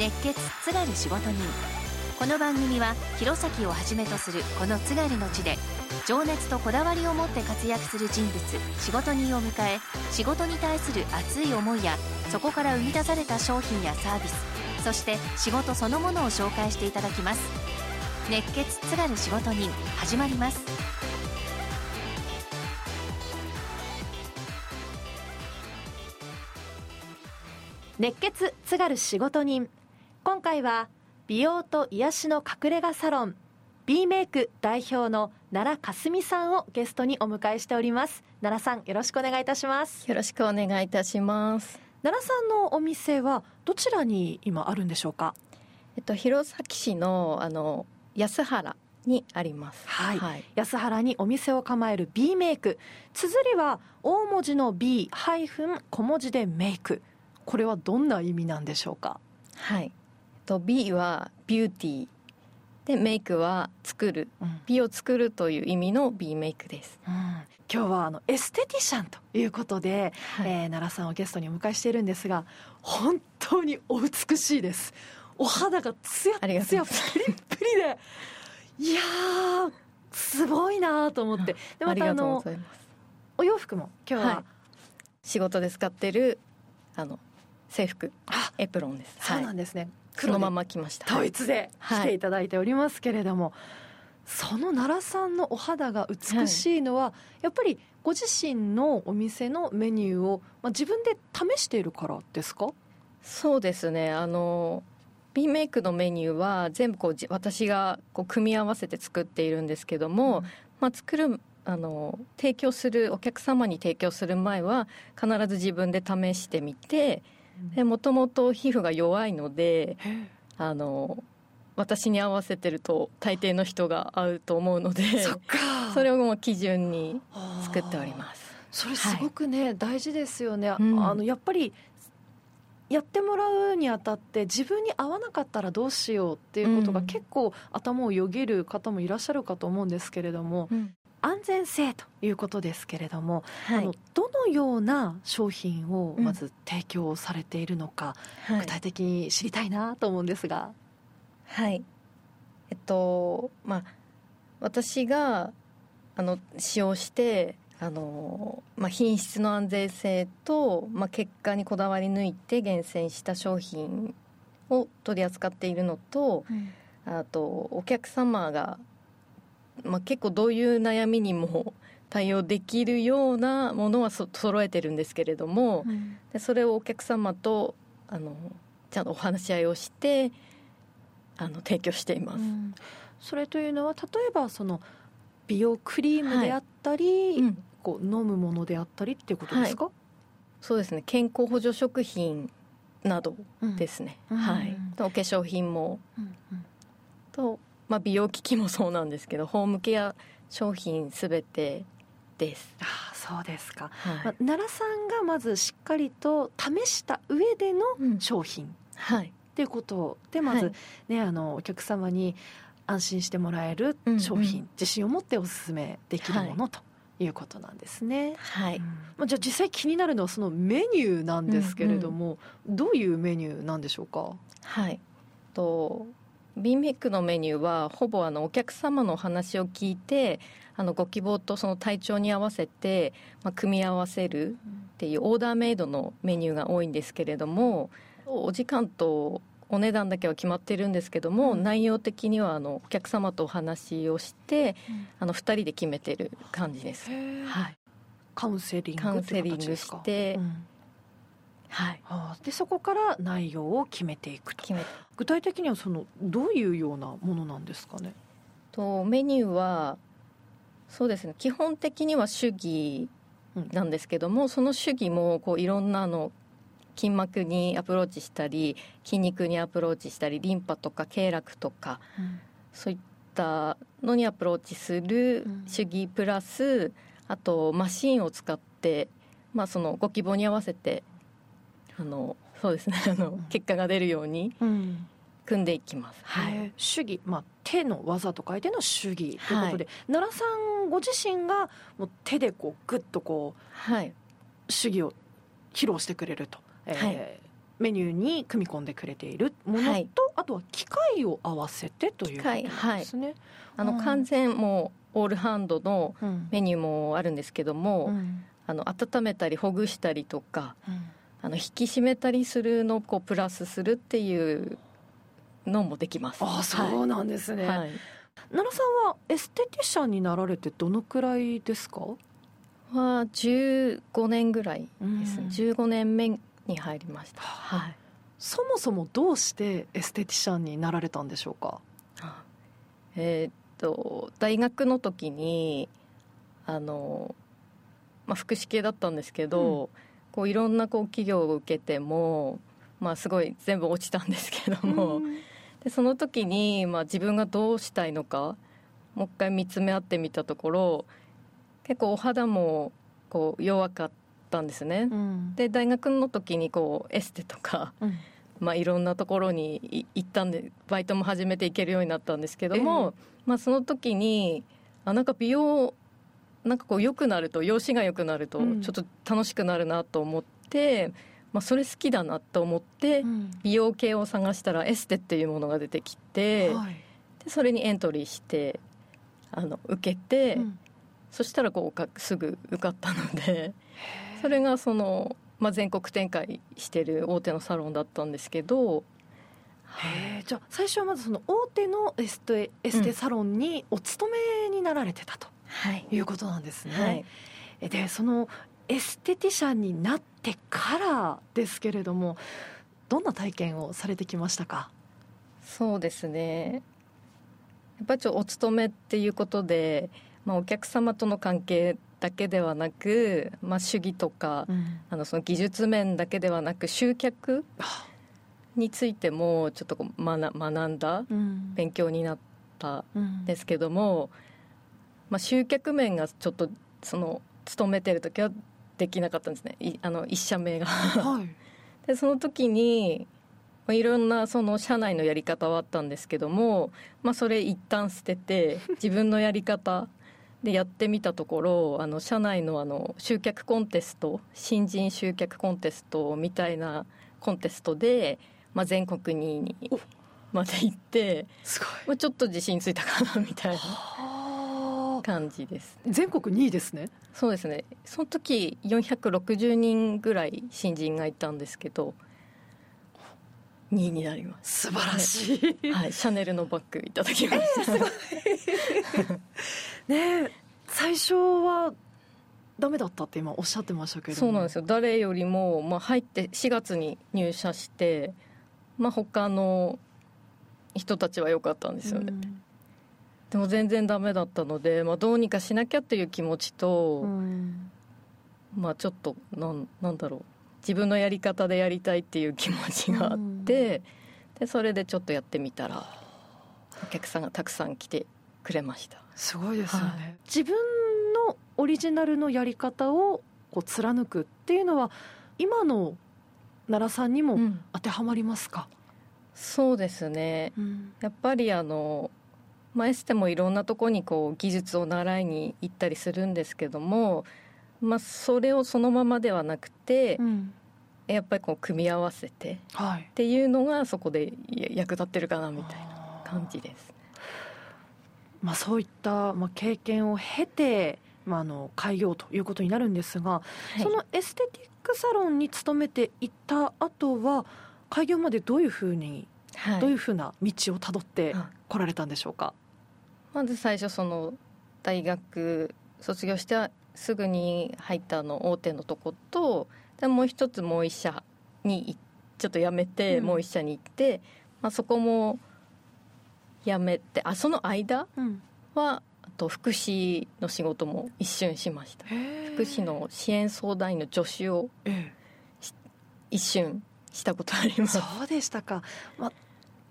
熱血津軽仕事人この番組は弘前をはじめとするこの津軽の地で情熱とこだわりを持って活躍する人物仕事人を迎え仕事に対する熱い思いやそこから生み出された商品やサービスそして仕事そのものを紹介していただきます熱血津軽仕事人始まります。熱血津軽仕事人。今回は美容と癒しの隠れ家サロン B メイク代表の奈良かすみさんをゲストにお迎えしております。奈良さんよろしくお願いいたします。よろしくお願いいたします。奈良さんのお店はどちらに今あるんでしょうか？えっと弘前市のあの安原にあります。はい、はい、安原にお店を構える B メイク。綴りは大文字の B ハイフン小文字でメイク。これはどんな意味なんでしょうか？はいと B はビューティーでメイクは作る、うん、美を作るという意味の B メイクです、うん、今日はあのエステティシャンということで、はい、えー、奈良さんをゲストにお迎えしているんですが本当にお美しいです。お肌がツヤツヤプリップリで。いやすごいなと思って。でまたあのお洋服も今日は、はい、仕事で使ってるあの制服エプロンです。そうなんですね、そのまま来ました。統一で来ていただいておりますけれども、はい、その奈良さんのお肌が美しいのは、はい、やっぱりご自身のお店のメニューを、まあ、自分で試しているからですか？そうですね。あの B メイクのメニューは全部こう私がこう組み合わせて作っているんですけども、うん、まあ、作るあの提供するお客様に提供する前は必ず自分で試してみてもともと皮膚が弱いのであの私に合わせてると大抵の人が合うと思うのでそれをもう基準に作っております。それすごくね、はい、大事ですよね、うん、あのやっぱりやってもらうにあたって自分に合わなかったらどうしようっていうことが結構頭をよぎる方もいらっしゃるかと思うんですけれども、うん、安全性ということですけれども、はい、あのどのような商品をまず提供されているのか、うん。具体的に知りたいなと思うんですが。はい。えっとまあ私があの使用してあの、まあ、品質の安全性と、まあ、結果にこだわり抜いて厳選した商品を取り扱っているのと、うん、あとお客様がまあ、結構どういう悩みにも対応できるようなものはそ 揃えてるんですけれども、うん、でそれをお客様とあのちゃんとお話し合いをしてあの提供しています、うん、それというのは例えばその美容クリームであったり、はいうん、こう飲むものであったりっていうことですか、はい、そうですね。健康補助食品などですね、はい、お化粧品も、とまあ、美容機器もそうなんですけどホームケア商品すべてです。あそうですか、はい、まあ、奈良さんがまずしっかりと試した上での商品、うん、はい、っていうことでまず、はい、ねあのお客様に安心してもらえる商品、うん。うん、自信を持ってお勧めできるもの、ということなんですね。はい。うん、まあじゃあ実際気になるのはそのメニューなんですけれども、うんうん、どういうメニューなんでしょうか？はい。と B メイクのメニューはほぼあのお客様のお話を聞いてあのご希望とその体調に合わせて、まあ、組み合わせるっていうオーダーメイドのメニューが多いんですけれどもお時間とお値段だけは決まってるんですけども、うん、内容的にはあのお客様とお話をして、うん、あの2人で決めてる感じです。はい、カウンセリングカウンセリングして、うんはい、でそこから内容を決めていくと。具体的にはそのどういうようなものなんですかね？とメニューはそうですね。基本的には主義なんですけども、うん、その主義もこういろんなの筋膜にアプローチしたり筋肉にアプローチしたりリンパとか経絡とか、うん、そういったのにアプローチする主義プラス、うん、あとマシンを使って、まあ、そのご希望に合わせてあのそうですね。あの、結果が出るように組んでいきます、はい、主義、まあ、手の技と書いての主義ということで、はい、奈良さんご自身がもう手でこうグッとこう、はい、主義を披露してくれると、えー、はい、メニューに組み込んでくれているものと、はい、あとは機械を合わせてということですね。はい、あの完全もうオールハンドのメニューもあるんですけども、うん、あの温めたりほぐしたりとか、うん、あの引き締めたりするのをこうプラスするっていうのもできます。あそうなんですね、はい、奈良さんはエステティシャンになられてどのくらいですか？は15年ぐらいですね、うん、15年目に入りました、はい、そもそもどうしてエステティシャンになられたんでしょうか？えー、っと大学の時にあの、まあ、福祉系だったんですけど、うん、こういろんなこう企業を受けても、まあ、すごい全部落ちたんですけども、うん、でその時に、まあ、自分がどうしたいのかもう一回見つめ合ってみたところ結構お肌もこう弱かったんですね。うん、で大学の時にこうエステとか、うん、まあ、いろんなところに行ったんでバイトも始めていけるようになったんですけども、えー、まあ、その時にあなんか美容なんかこう良くなると容姿が良くなるとちょっと楽しくなるなと思って、うん、まあ、それ好きだなと思って、美容系を探したらエステっていうものが出てきて、はい、でそれにエントリーしてあの受けて、うん、そしたらこうすぐ受かったのでそれがその、まあ、全国展開してる大手のサロンだったんですけど。へじゃあ最初はまずその大手のエステエステサロンにお勤めになられてたと、うん、い。うことなんですね。はい、でそのエステティシャンになってからですけれどもどんな体験をされてきましたか？そうですね。やっぱりちょお勤めっていうことでまあ、お客様との関係だけではなく、まあ、主義とか、うん、あのその技術面だけではなく集客についてもちょっとこう学学んだ、うん、勉強になったんですけども、まあ、集客面がちょっとその勤めてる時はできなかったんですね。いあの一社目が。はい、でその時にいろんなその社内のやり方はあったんですけども、まあ、それ一旦捨てて 自分のやり方でやってみたところあの社内のあの集客コンテスト新人集客コンテストみたいなコンテストで、まあ、全国2位にまで行ってすごい、まあ、ちょっと自信ついたかなみたいな感じです。全国2位ですね。そうですね。その時460人ぐらい新人がいたんですけど2位になります。素晴らしい、はい、シャネルのバッグいただきました、えー、ね最初はダメだったって今おっしゃってましたけどそうなんですよ。誰よりも、まあ、入って4月に入社して、まあ、他の人たちは良かったんですよね、うん、でも全然ダメだったので、まあ、どうにかしなきゃっていう気持ちと、うん、まあちょっとなんなんだろう。自分のやり方でやりたいっていう気持ちがあって、でそれでちょっこやってみたらお客さんがたくさん来てくれました。すごいですよね、はい、自分のオリジナルのやり方をこう貫くっていうのは今の奈良さんにも当てはまりますか、うん、そうですね、うん、やっぱりあのまあ、エステもいろんなとこにこう技術を習いに行ったりするんですけどもまあ、それをそのままではなくて、うん、やっぱりこう組み合わせてっていうのがそこで役立ってるかなみたいな感じです。まあ、そういった、まあ、経験を経て、まあ、あの開業ということになるんですが、はい、そのエステティックサロンに勤めていった後は開業までどういうふうに、はい、どういうふうな道をたどってこられたんでしょうか？まず最初その大学卒業してすぐに入ったの大手のとことでもう一つもう一社にちょっと辞めて、もう一社に行って、まあ、そこも辞めてあその間は、あと福祉の仕事も一瞬しました。福祉の支援相談員の助手を、一瞬したことあります。そうでしたか、まあ、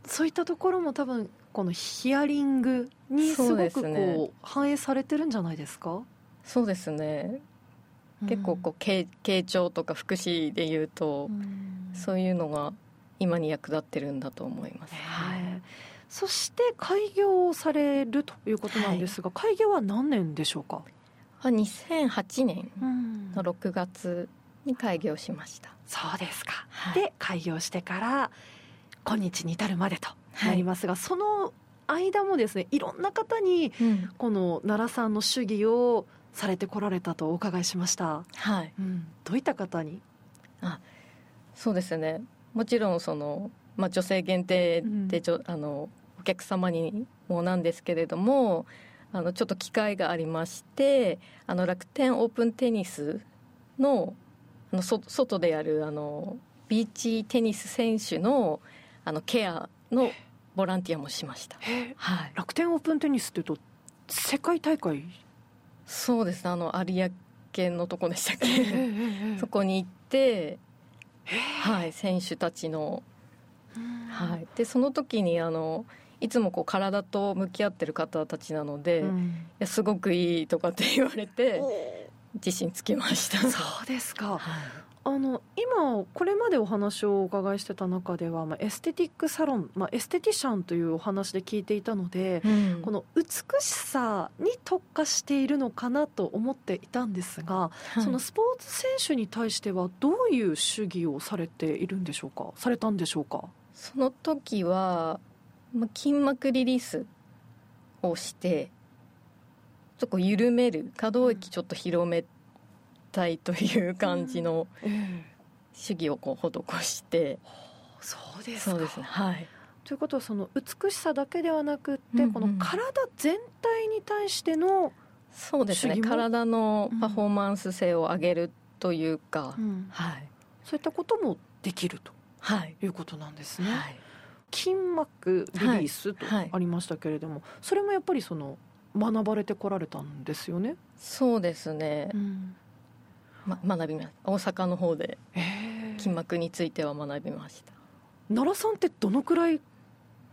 そういったところも多分このヒアリングにすごくこう反映されてるんじゃないですか？そうですね。結構こう傾傾聴とか福祉でいうと、うそういうのが今に役立ってるんだと思います、はい、そして開業されるということなんですが、はい、開業は何年でしょうか？2008年の6月に開業しました。そうですか、はい。で開業してから今日に至るまでとなりますが、その間もですねいろんな方にうん。この奈良さんの主義をされてこられたとお伺いしました、はい。うん、どういった方に？そうですね。もちろんその、まあ、女性限定うん。でじょ、あのお客様にもなんですけれどもあのちょっと機会がありましてあの楽天オープンテニスのあのそ外でやるあのビーチテニス選手のあのケアのボランティアもしました。はい、楽天オープンテニスっていうと世界大会？そうですあの有明のとこでしたっけ？そこに行って、はい、選手たちのはい、でその時にあのいつもこう体と向き合ってる方たちなので、いうん。やすごくいいとかって言われて自信つきました。そうですか。はい。あの今これまでお話をお伺いしてた中では、まあ、エステティックサロン、まあ、エステティシャンというお話で聞いていたので、うん。この美しさに特化しているのかなと思っていたんですが、はい。そのスポーツ選手に対してはどういう主義をされているんでしょうか？されたんでしょうか？その時は、まあ、筋膜リリースをしてちょっとこう緩める可動域ちょっと広めたいという感じの主義をこう施して、そうですか。そうですね。はい。ということはその美しさだけではなくって、うんうん。この体全体に対しての、そうですね。体のパフォーマンス性を上げるというか、はい。そういったこともできるとはい。いうことなんですね。はい。筋膜リリースとはい。ありましたけれども、それもやっぱりその学ばれてこられたんですよね？そうですね、ま、学びました。大阪の方でえ。ー筋膜については学びました、奈良さんってどのくらい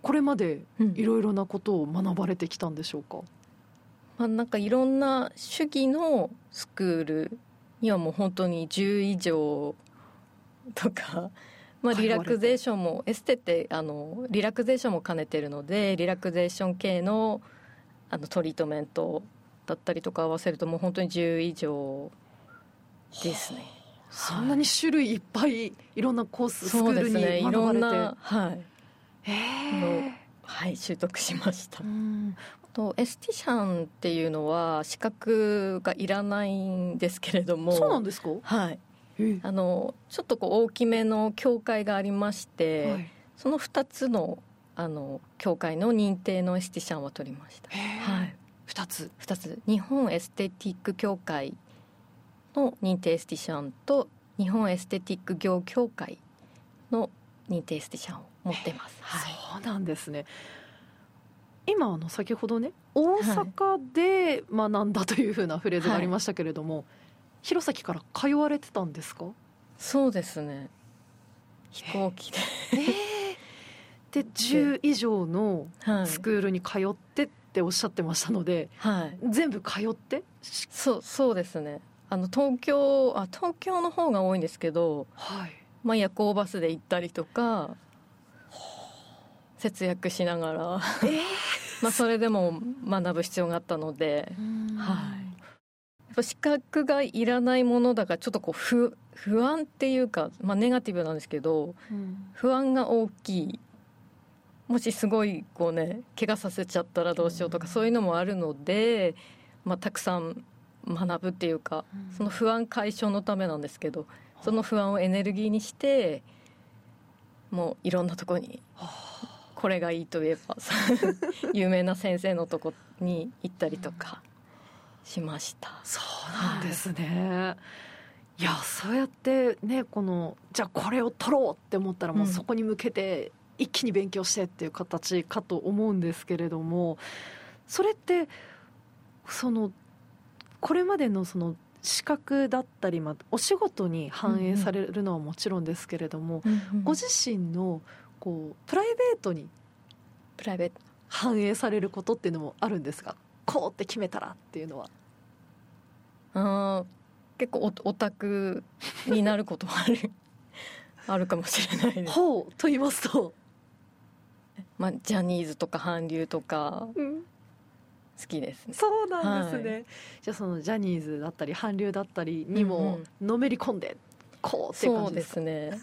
これまでうん。いろいろなことを学ばれてきたんでしょうか？まあ、なんかいろんな主義のスクールにはもう本当に10以上とか、まあ、リラクゼーションもエステってあのリラクゼーションも兼ねてるのでリラクゼーション系のあのトリートメントだったりとか合わせるともう本当に10以上ですね。そんなに種類いっぱいいろんなコーススクそうールにですね。いろ。んな、はい。えーはい、習得しました。う。ん。とエスティシャンっていうのは資格がいらないんですけれども。そうなんですか？はい、え。ーあのちょっとこう大きめの協会がありまして、はい。その2つのあの協会の認定のエスティシャンは取りました、はい、二つ。2つ。日本エステティック協会の認定エスティシャンと日本エステティック業協会の認定エスティシャンを持ってます、はい、そうなんですね。今あの先ほどね大阪で学んだというふうなフレーズがありましたけれども、弘前から通われてたんですか？そうですね。飛行機で、で10以上のはい。スクールに通ってっておっしゃってましたので、はい、全部通って？そうそうですね。あの東京あ東京の方が多いんですけど、はい。まあ、夜行バスで行ったりとか節約しながら、まあそれでも学ぶ必要があったので。はい。やっぱ資格がいらないものだからちょっとこう不不安っていうか、まあ、ネガティブなんですけどうん。不安が大きいもしすごいこうね怪我させちゃったらどうしようとかそういうのもあるので、まあ、たくさん学ぶっていうかその不安解消のためなんですけどその不安をエネルギーにしてもういろんなとこにこれがいいといえば 有名な先生のとこに行ったりとかしました。そうなんですね、い、やそうやってねこのじゃあこれを取ろうって思ったらもううん。そこに向けて一気に勉強してっていう形かと思うんですけれどもそれってそのこれまでのその資格だったり、まあ、お仕事に反映されるのはもちろんですけれども、ご自身のこうプライベートにプライベート。反映されることっていうのもあるんですか？こうって決めたらっていうのは。あー結構オオタクになることはある。あるかもしれないです、ほうと言いますと、まあ、ジャニーズとか韓流とか好きですね。そうなんですね、はじゃあそのジャニーズだったり韓流だったりにうんものめり込んでこうっていう感じですか？すね。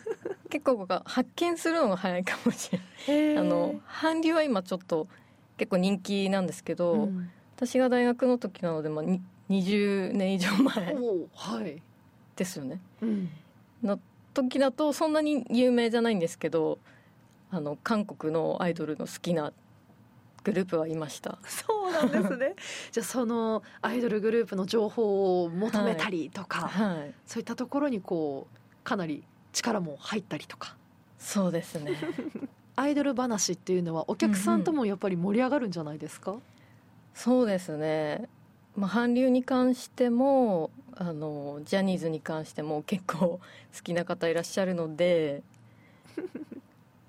結構が発見するのが早いかもしれない。あの韓流は今ちょっと結構人気なんですけど、うん。私が大学の時なので、まあ、に20年以上前はい、ですよね。うん、の時だとそんなに有名じゃないんですけどあの韓国のアイドルの好きなグループはいました。そうなんですね。じゃあそのアイドルグループの情報を求めたりとか、はい。そういったところにこうかなり力も入ったりとか。そうですね。アイドル話っていうのはお客さんともやっぱり盛り上がるんじゃないですか、そうですね、まあ、韓流に関してもあのジャニーズに関しても結構好きな方いらっしゃるので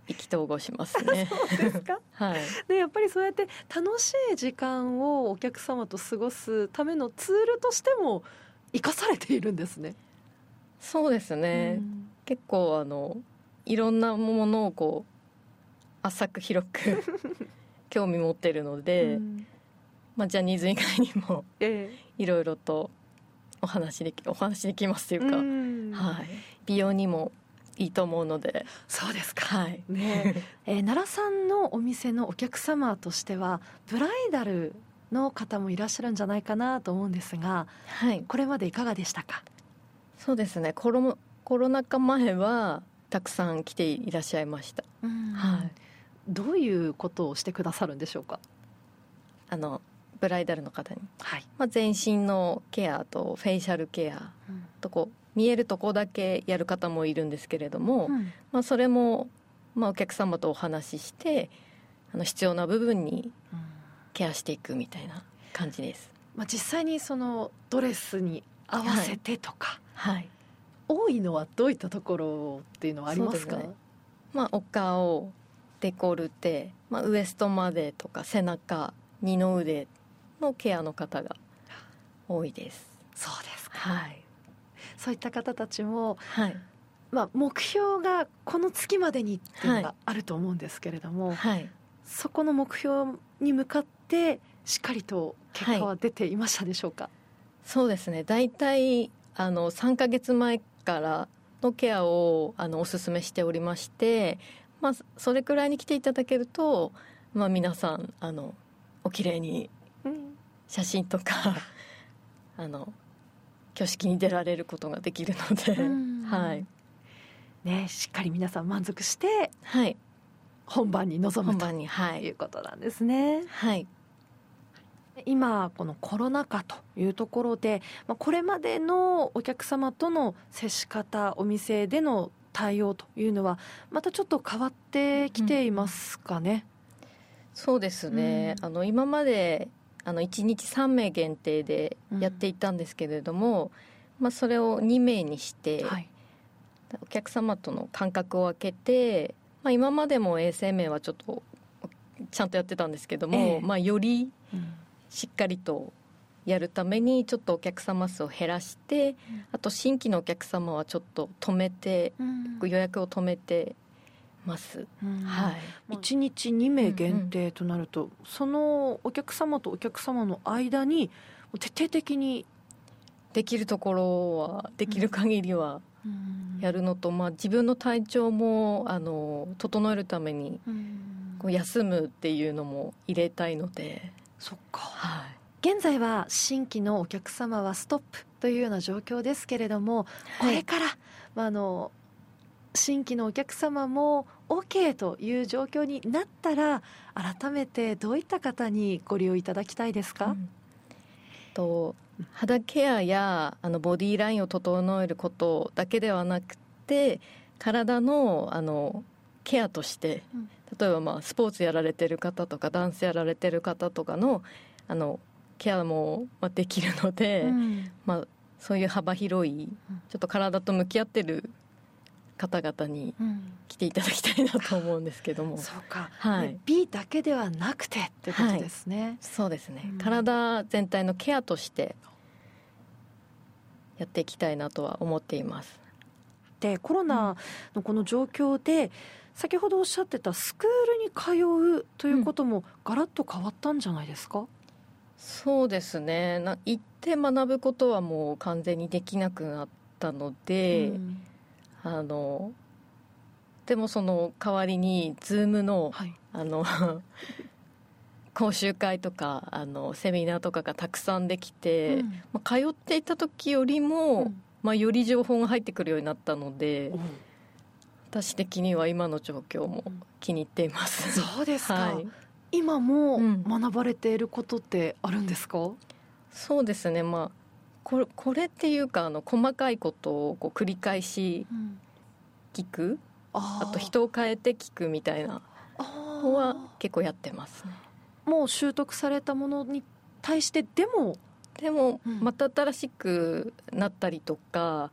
意気投合しますね。ですか？はい。でやっぱりそうやって楽しい時間をお客様と過ごすためのツールとしても生かされているんですね。そうですね、うん。結構あのいろんなものをこう浅く広く 興味持ってるので、うん。まあ、ジャニーズ以外にもえいろいろとお話できお話できますといえうか、うん。はい、美容にもいいと思うので、そうですか。はい、ね。えー奈良さんのお店のお客様としてはブライダルの方もいらっしゃるんじゃないかなと思うんですがはい、これまでいかがでしたか？そうですね。コロコロナ禍前はたくさん来ていらっしゃいました、はい、どういうことをしてくださるんでしょうか？あのブライダルの方に、はい、まあ、全身のケアとフェイシャルケアとこう見えるとこだけやる方もいるんですけれども、うんまあ、それも、まあ、お客様とお話ししてあの必要な部分にケアしていくみたいな感じです。まあ、実際にそのドレスに合わせてとか、はい。多いのはどういったところっていうのはありますか？ね。まあお顔デコルテ、まあ、ウエストまでとか背中二の腕のケアの方が多いです。そうですか。はいそういった方たちも、はい。まあ、目標がこの月までにっていうのがあると思うんですけれども、はい。そこの目標に向かってしっかりと結果は出ていましたでしょうか、そうですね。大体あの3ヶ月前からのケアをあのおすすめしておりまして、まあ、それくらいに来ていただけると、まあ、皆さんあのお綺麗にうん。写真とか あの挙式に出られることができるので、うん。はい、ね、しっかり皆さん満足してはい、本番に臨むと。にはい。いうことなんですね。はい。今このコロナ禍というところで、まあ、これまでのお客様との接し方お店での対応というのはまたちょっと変わってきていますかね？そうですね、うん。あの今まであの1日3名限定でやっていたんですけれども、まあ、それを2名にして、はい。お客様との間隔を空けて、まあ、今までも衛生面はちょっとちゃんとやってたんですけども、ええ。まあ、よりしっかりとやるためにちょっとお客様数を減らして、あと新規のお客様はちょっと止めてうん。予約を止めてます、うん。はい。1日2名限定となると、そのお客様とお客様の間に徹底的にできるところはできる限りはやるのと、まあ、自分の体調もあの整えるためにうん。こう休むっていうのも入れたいので、そっか。はい、現在は新規のお客様はストップというような状況ですけれども、これから、まあ、あの新規のお客様も OK という状況になったら改めてどういった方にご利用いただきたいですか、うん。と肌ケアやあのボディーラインを整えることだけではなくて体のあのケアとしてうん。例えばまあスポーツやられてる方とかダンスやられてる方とかのあのケアもまあできるので、うん。まあ、そういう幅広いちょっと体と向き合ってる方々にうん。来ていただきたいなと思うんですけども。そうか、はい。で B だけではなくてってことですね、そうですね、うん。体全体のケアとしてやっていきたいなとは思っています。でコロナのこの状況で先ほどおっしゃってたスクールに通うということもガラッと変わったんじゃないですか、そうですね。な行って学ぶことはもう完全にできなくなったので、うんあのでもその代わりに Zoom の,、はい。あの 講習会とかあのセミナーとかがたくさんできて、うん。まあ、通っていた時よりも、うん。まあ、より情報が入ってくるようになったのでお私的には今の状況も気に入っています。そうですか、はい、今もうん。学ばれていることってあるんですか、そうですね。まあこれこれっていうかあの細かいことをこう繰り返し聞く。あー。あと人を変えて聞くみたいな。あのはー結構やってますね。もう習得されたものに対してでも、でもうん。また新しくなったりとか、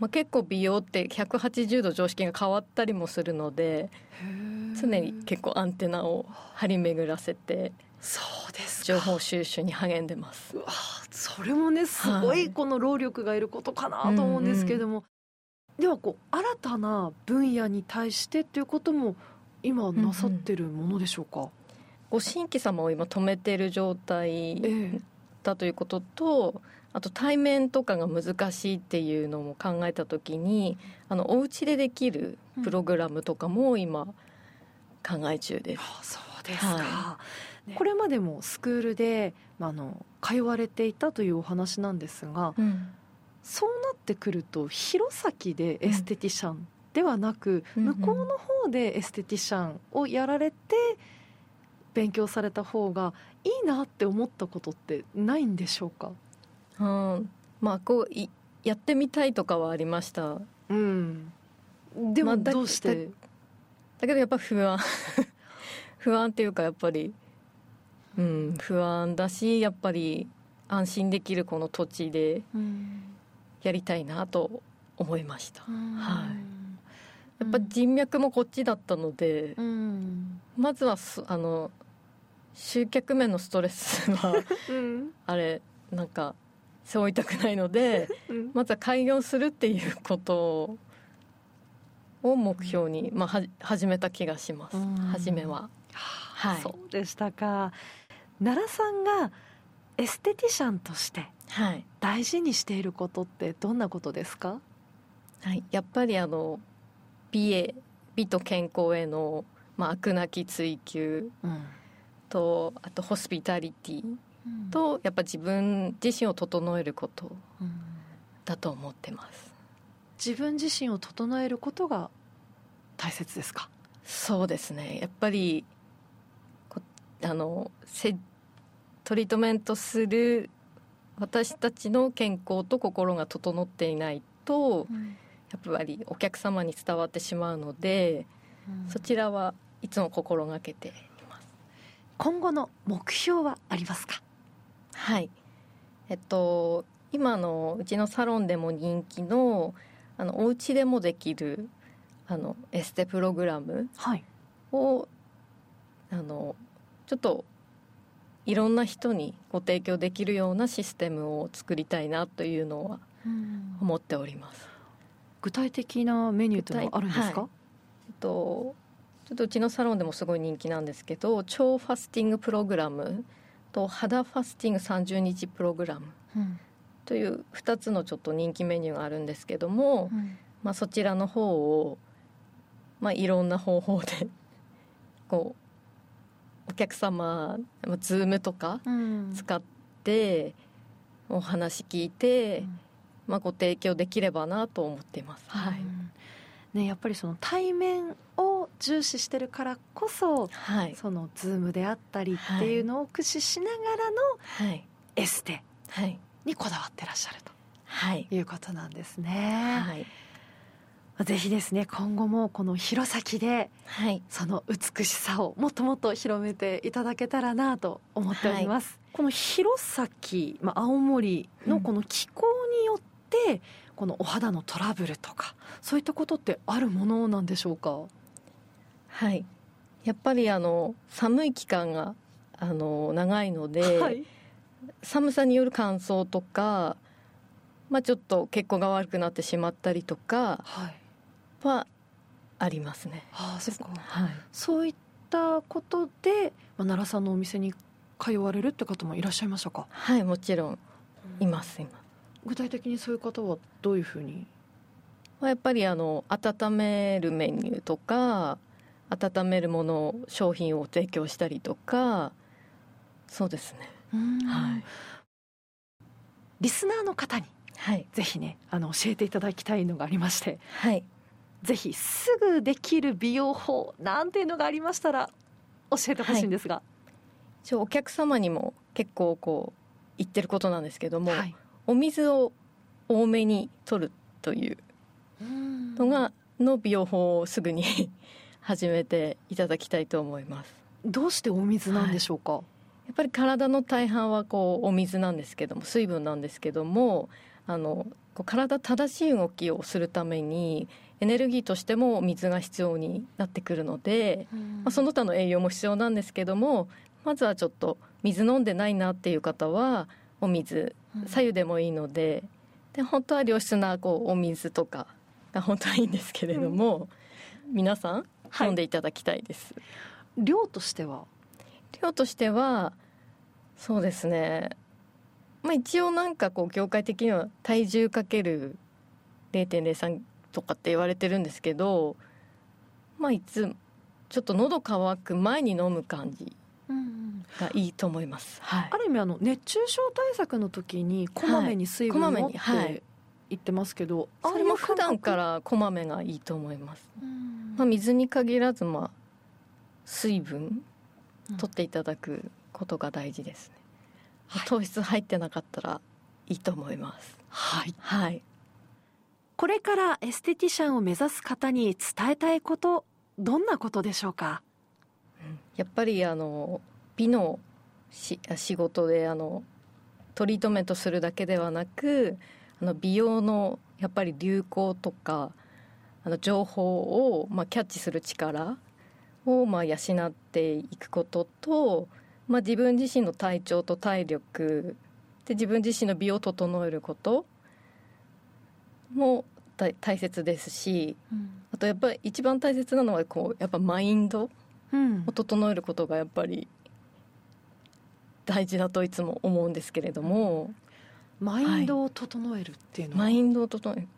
まあ、結構美容って180度常識が変わったりもするので常に結構アンテナを張り巡らせてそうですか。情報収集に励んでます。うわそれもねすごはい。いこの労力がいることかなと思うんですけども、ではこう新たな分野に対してっていうことも今なさってるものでしょうか、ご新規様を今止めている状態ええ。だということとあと対面とかが難しいっていうのも考えた時にあのお家でできるプログラムとかも今考え中です。あそうですか、はね。これまでもスクールで、まあ、あの通われていたというお話なんですがそうなってくると弘前でエステティシャンではなく、うん向こうの方でエステティシャンをやられて勉強された方がいいなって思ったことってないんでしょうか、うん、まあこういやってみたいとかはありました。うん、でもどうして、だけどやっぱ不安。不安っていうかやっぱりうん不安だしやっぱり安心できるこの土地でうんやりたいなと思いました。はい。やっぱ人脈もこっちだったので、うん。まずはすあの集客面のストレスはうん。あれなんか背負いたくないのでうん。まずは開業するっていうことを目標に、まあ、はじ始めた気がします。うん。初めは。はい。そうでしたか奈良さんがエステティシャンとしてはい。大事にしていることってどんなことですか、はい、やっぱりあの美へ美と健康への、まあ、飽くなき追求とあとホスピタリティとやっぱ自分自身を整えることうん。だと思ってます。自分自身を整えることが大切ですか？そうですね。やっぱりこあのせトリートメントする私たちの健康と心が整っていないとやっぱりお客様に伝わってしまうので、そちらはいつも心がけています。今後の目標はありますか？はい。えっと今のうちのサロンでも人気のあのお家でもできるあのエステプログラムはい。をあのちょっといろんな人にご提供できるようなシステムを作りたいなというのは思っております。具体的なメニューというのはあるんですか、はえっとちょっとうちのサロンでもすごい人気なんですけど腸ファスティングプログラムと肌ファスティング30日プログラムうんという2つのちょっと人気メニューがあるんですけども、まあ、そちらの方を、まあ、いろんな方法でこうお客様まあ Zoom とかうん。使ってお話聞いて、うん。まあ、ご提供できればなと思っています。はい、うんね、やっぱりその対面を重視してるからこそはい。その Zoom であったりっていうのを駆使しながらのはい。エステはい。にこだわってらっしゃるはい。ということなんですね。はいぜひですね今後もこの弘前ではいその美しさをもっともっと広めていただけたらなと思っております。この弘前、まあ、青森のこの気候によって、このお肌のトラブルとかそういったことってあるものなんでしょうか？はいやっぱりあの寒い期間があの長いので、はい。寒さによる乾燥とか、まあ、ちょっと血行が悪くなってしまったりとかはい。はありますね。ああ、そっか。はい、そういったことで、まあ、奈良さんのお店に通われるって方もいらっしゃいましたか？はい、もちろんいます今。具体的にそういう方はどういうふうに？はやっぱりあの温めるメニューとか温めるもの商品を提供したりとかそうですね、はい、リスナーの方に、はい、ぜひねあの教えていただきたいのがありまして、はい、ぜひすぐできる美容法なんていうのがありましたら教えてほしいんですが、はい、お客様にも結構こう言ってることなんですけども、はい、お水を多めに取るというのがの美容法をすぐに 始めていただきたいと思います。どうしてお水なんでしょうか、はい、やっぱり体の大半はこうお水なんですけども水分なんですけどもあのこう体正しい動きをするためにエネルギーとしても水が必要になってくるので、まあ、その他の栄養も必要なんですけどもまずはちょっと水飲んでないなっていう方はお水左右でもいいのでで本当は良質なこうお水とかが本当はいいんですけれども、うん、皆さん飲んでいただきたいです、はい、量としては？量としてはそうですね。まあ一応なんかこう業界的には体重かける0.03とかって言われてるんですけどまあいつちょっと喉乾く前に飲む感じがいいと思います、はい、ある意味あの熱中症対策の時にこまめに水分を持って言ってますけど、はい、それも普段からこまめがいいと思います、まあ、水に限らずまあ水分取っていただくことが大事ですね、はい、糖質入ってなかったらいいと思います。はい、はい、これからエステティシャンを目指す方に伝えたいことどんなことでしょうか？やっぱりあの美のし仕事であのトリートメントするだけではなくあの美容のやっぱり流行とかあの情報を、まあ、キャッチする力を、まあ、養っていくことと、まあ、自分自身の体調と体力で自分自身の美を整えることも大切ですし、うん、あとやっぱり一番大切なのはこうやっぱマインドを整えることがやっぱり大事だといつも思うんですけれども、マインドを整えるっていうのは、はい、マインドを整える。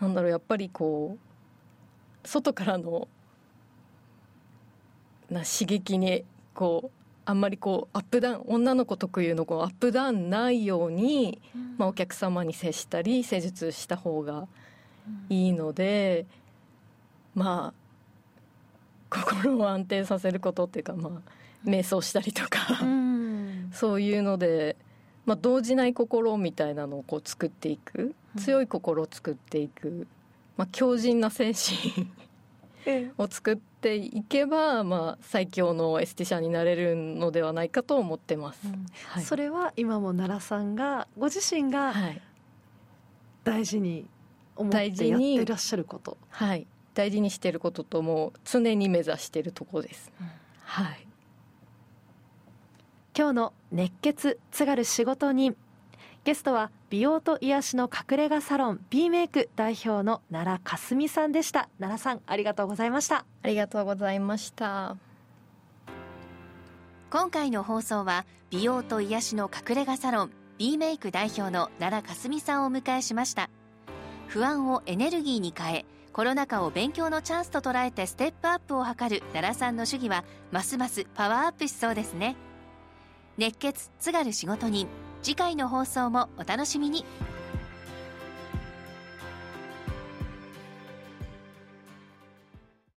なんだろうやっぱりこう外からのな刺激にこうあんまりこうアップダウン女の子特有のこうアップダウンないように、うん、まあ、お客様に接したり施術した方がいいので、うん、まあ心を安定させることっていうか、まあ、瞑想したりとか、うん、そういうので、まあ、動じない心みたいなのをこう作っていく。強い心を作っていく、まあ、強靭な精神を作っていけば、まあ、最強のエスティシャンになれるのではないかと思ってます、うん。はい、それは今も奈良さんがご自身が大事に思ってやってらっしゃること。はい。大事にしていることとも常に目指しているところです、うん、はい。今日の熱血津軽仕事人ゲストは美容と癒しの隠れ家サロン B メイク代表の奈良かすみさんでした。奈良さんありがとうございました。ありがとうございました。今回の放送は美容と癒しの隠れ家サロン B メイク代表の奈良かすみさんをお迎えしました。不安をエネルギーに変えコロナ禍を勉強のチャンスと捉えてステップアップを図る奈良さんの主義はますますパワーアップしそうですね。熱血津軽仕事人次回の放送もお楽しみに。